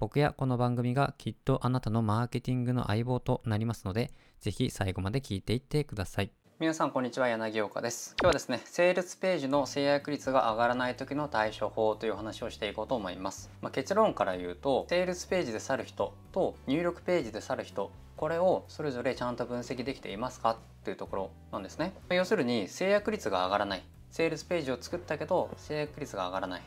僕やこの番組がきっとあなたのマーケティングの相棒となりますので、ぜひ最後まで聞いていってください。皆さんこんにちは柳岡です。今日はですねセールスページの制約率が上がらない時の対処法という話をしていこうと思います、まあ、結論から言うとセールスページで去る人と入力ページで去る人これをそれぞれちゃんと分析できていますかっていうところなんですね。要するに制約率が上がらない。セールスページを作ったけど制約率が上がらない。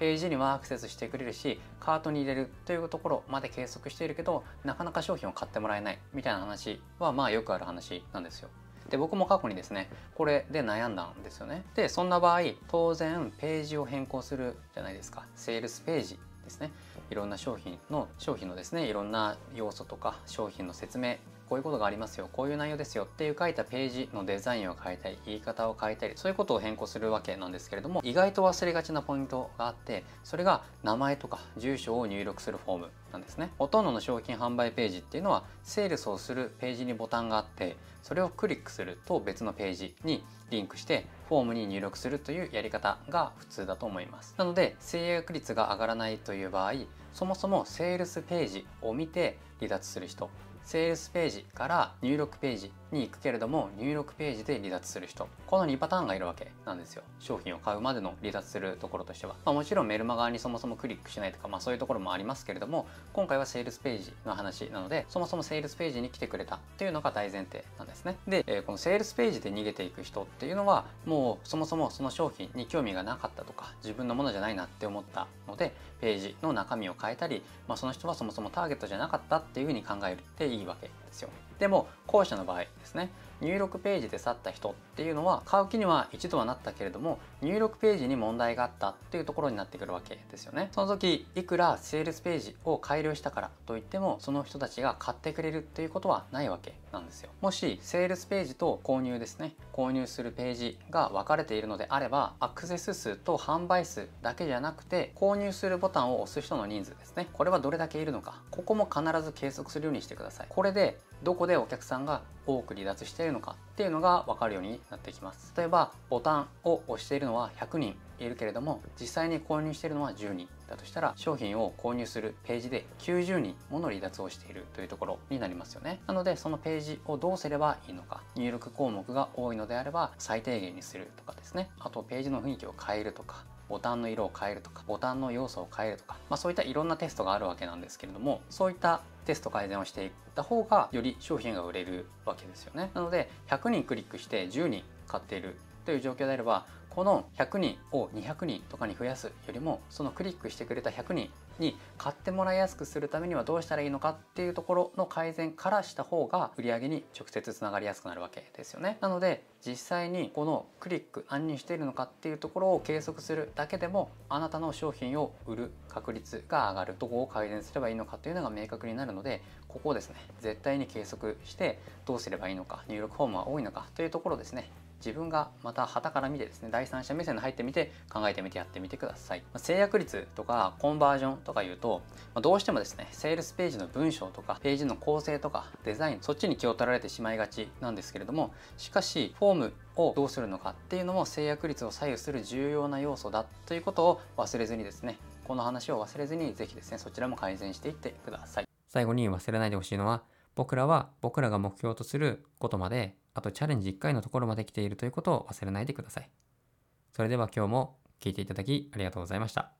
ページにはアクセスしてくれるしカートに入れるというところまで計測しているけどなかなか商品を買ってもらえないみたいな話はまあよくある話なんですよ。で僕も過去にですねこれで悩んだんですよね。でそんな場合当然ページを変更するじゃないですかセールスページですねいろんな商品の商品のですねいろんな要素とか商品の説明こういうことがありますよこういう内容ですよっていう書いたページのデザインを変えたり言い方を変えたりそういうことを変更するわけなんですけれども意外と忘れがちなポイントがあってそれが名前とか住所を入力するフォームなんですね。ほとんどの商品販売ページっていうのはセールスをするページにボタンがあってそれをクリックすると別のページにリンクしてフォームに入力するというやり方が普通だと思います。なので制約率が上がらないという場合そもそもセールスページを見て離脱する人セールスページから入力ページに行くけれども入力ページで離脱する人。この2パターンがいるわけなんですよ。商品を買うまでの離脱するところとしては、まあ、もちろんメルマ側にそもそもクリックしないとか、まあ、そういうところもありますけれども今回はセールスページの話なのでそもそもセールスページに来てくれたっていうのが大前提なんですね。で、えー、このセールスページで逃げていく人っていうのはもうそもそもその商品に興味がなかったとか自分のものじゃないなって思ったのでページの中身を変えたり、まあ、その人はそもそもターゲットじゃなかったっていうふうに考えていいわけですよ。でも後者の場合ですね。入力ページで去った人っていうのは買う気には一度はなったけれども入力ページに問題があったっていうところになってくるわけですよね。その時いくらセールスページを改良したからといってもその人たちが買ってくれるっていうことはないわけなんですよ。もしセールスページと購入ですね。購入するページが分かれているのであればアクセス数と販売数だけじゃなくて購入するボタンを押す人の人数ですね。これはどれだけいるのか。ここも必ず計測するようにしてください。これでどこでお客さんが多く離脱しているのかっていうのが分かるようになってきます。例えばボタンを押しているのは100人いるけれども実際に購入しているのは10人。だとしたら商品を購入するページで90人もの離脱をしているというところになりますよね。なのでそのページをどうすればいいのか入力項目が多いのであれば最低限にするとかですね。あとページの雰囲気を変えるとかボタンの色を変えるとかボタンの要素を変えるとか、まあ、そういったいろんなテストがあるわけなんですけれどもそういったテスト改善をしていった方がより商品が売れるわけですよね。なので100人クリックして10人買っているという状況であればこの100人を200人とかに増やすよりもそのクリックしてくれた100人に買ってもらいやすくするためにはどうしたらいいのかっていうところの改善からした方が売り上げに直接つながりやすくなるわけですよね。なので実際にこのクリック何人しているのかっていうところを計測するだけでもあなたの商品を売る確率が上がるどこを改善すればいいのかというのが明確になるのでここをですね絶対に計測してどうすればいいのか入力フォームは多いのかというところですね自分がまた旗から見てですね第三者目線で入ってみて考えてみてやってみてください。制約率とかコンバージョンとかいうとどうしてもですねセールスページの文章とかページの構成とかデザインそっちに気を取られてしまいがちなんですけれどもしかしフォームをどうするのかっていうのも制約率を左右する重要な要素だということを忘れずにですねこの話を忘れずにぜひですねそちらも改善していってください。最後に忘れないでほしいのは僕らは僕らが目標とすることまであとチャレンジ1回のところまで来ているということを忘れないでください。それでは今日も聞いていただきありがとうございました。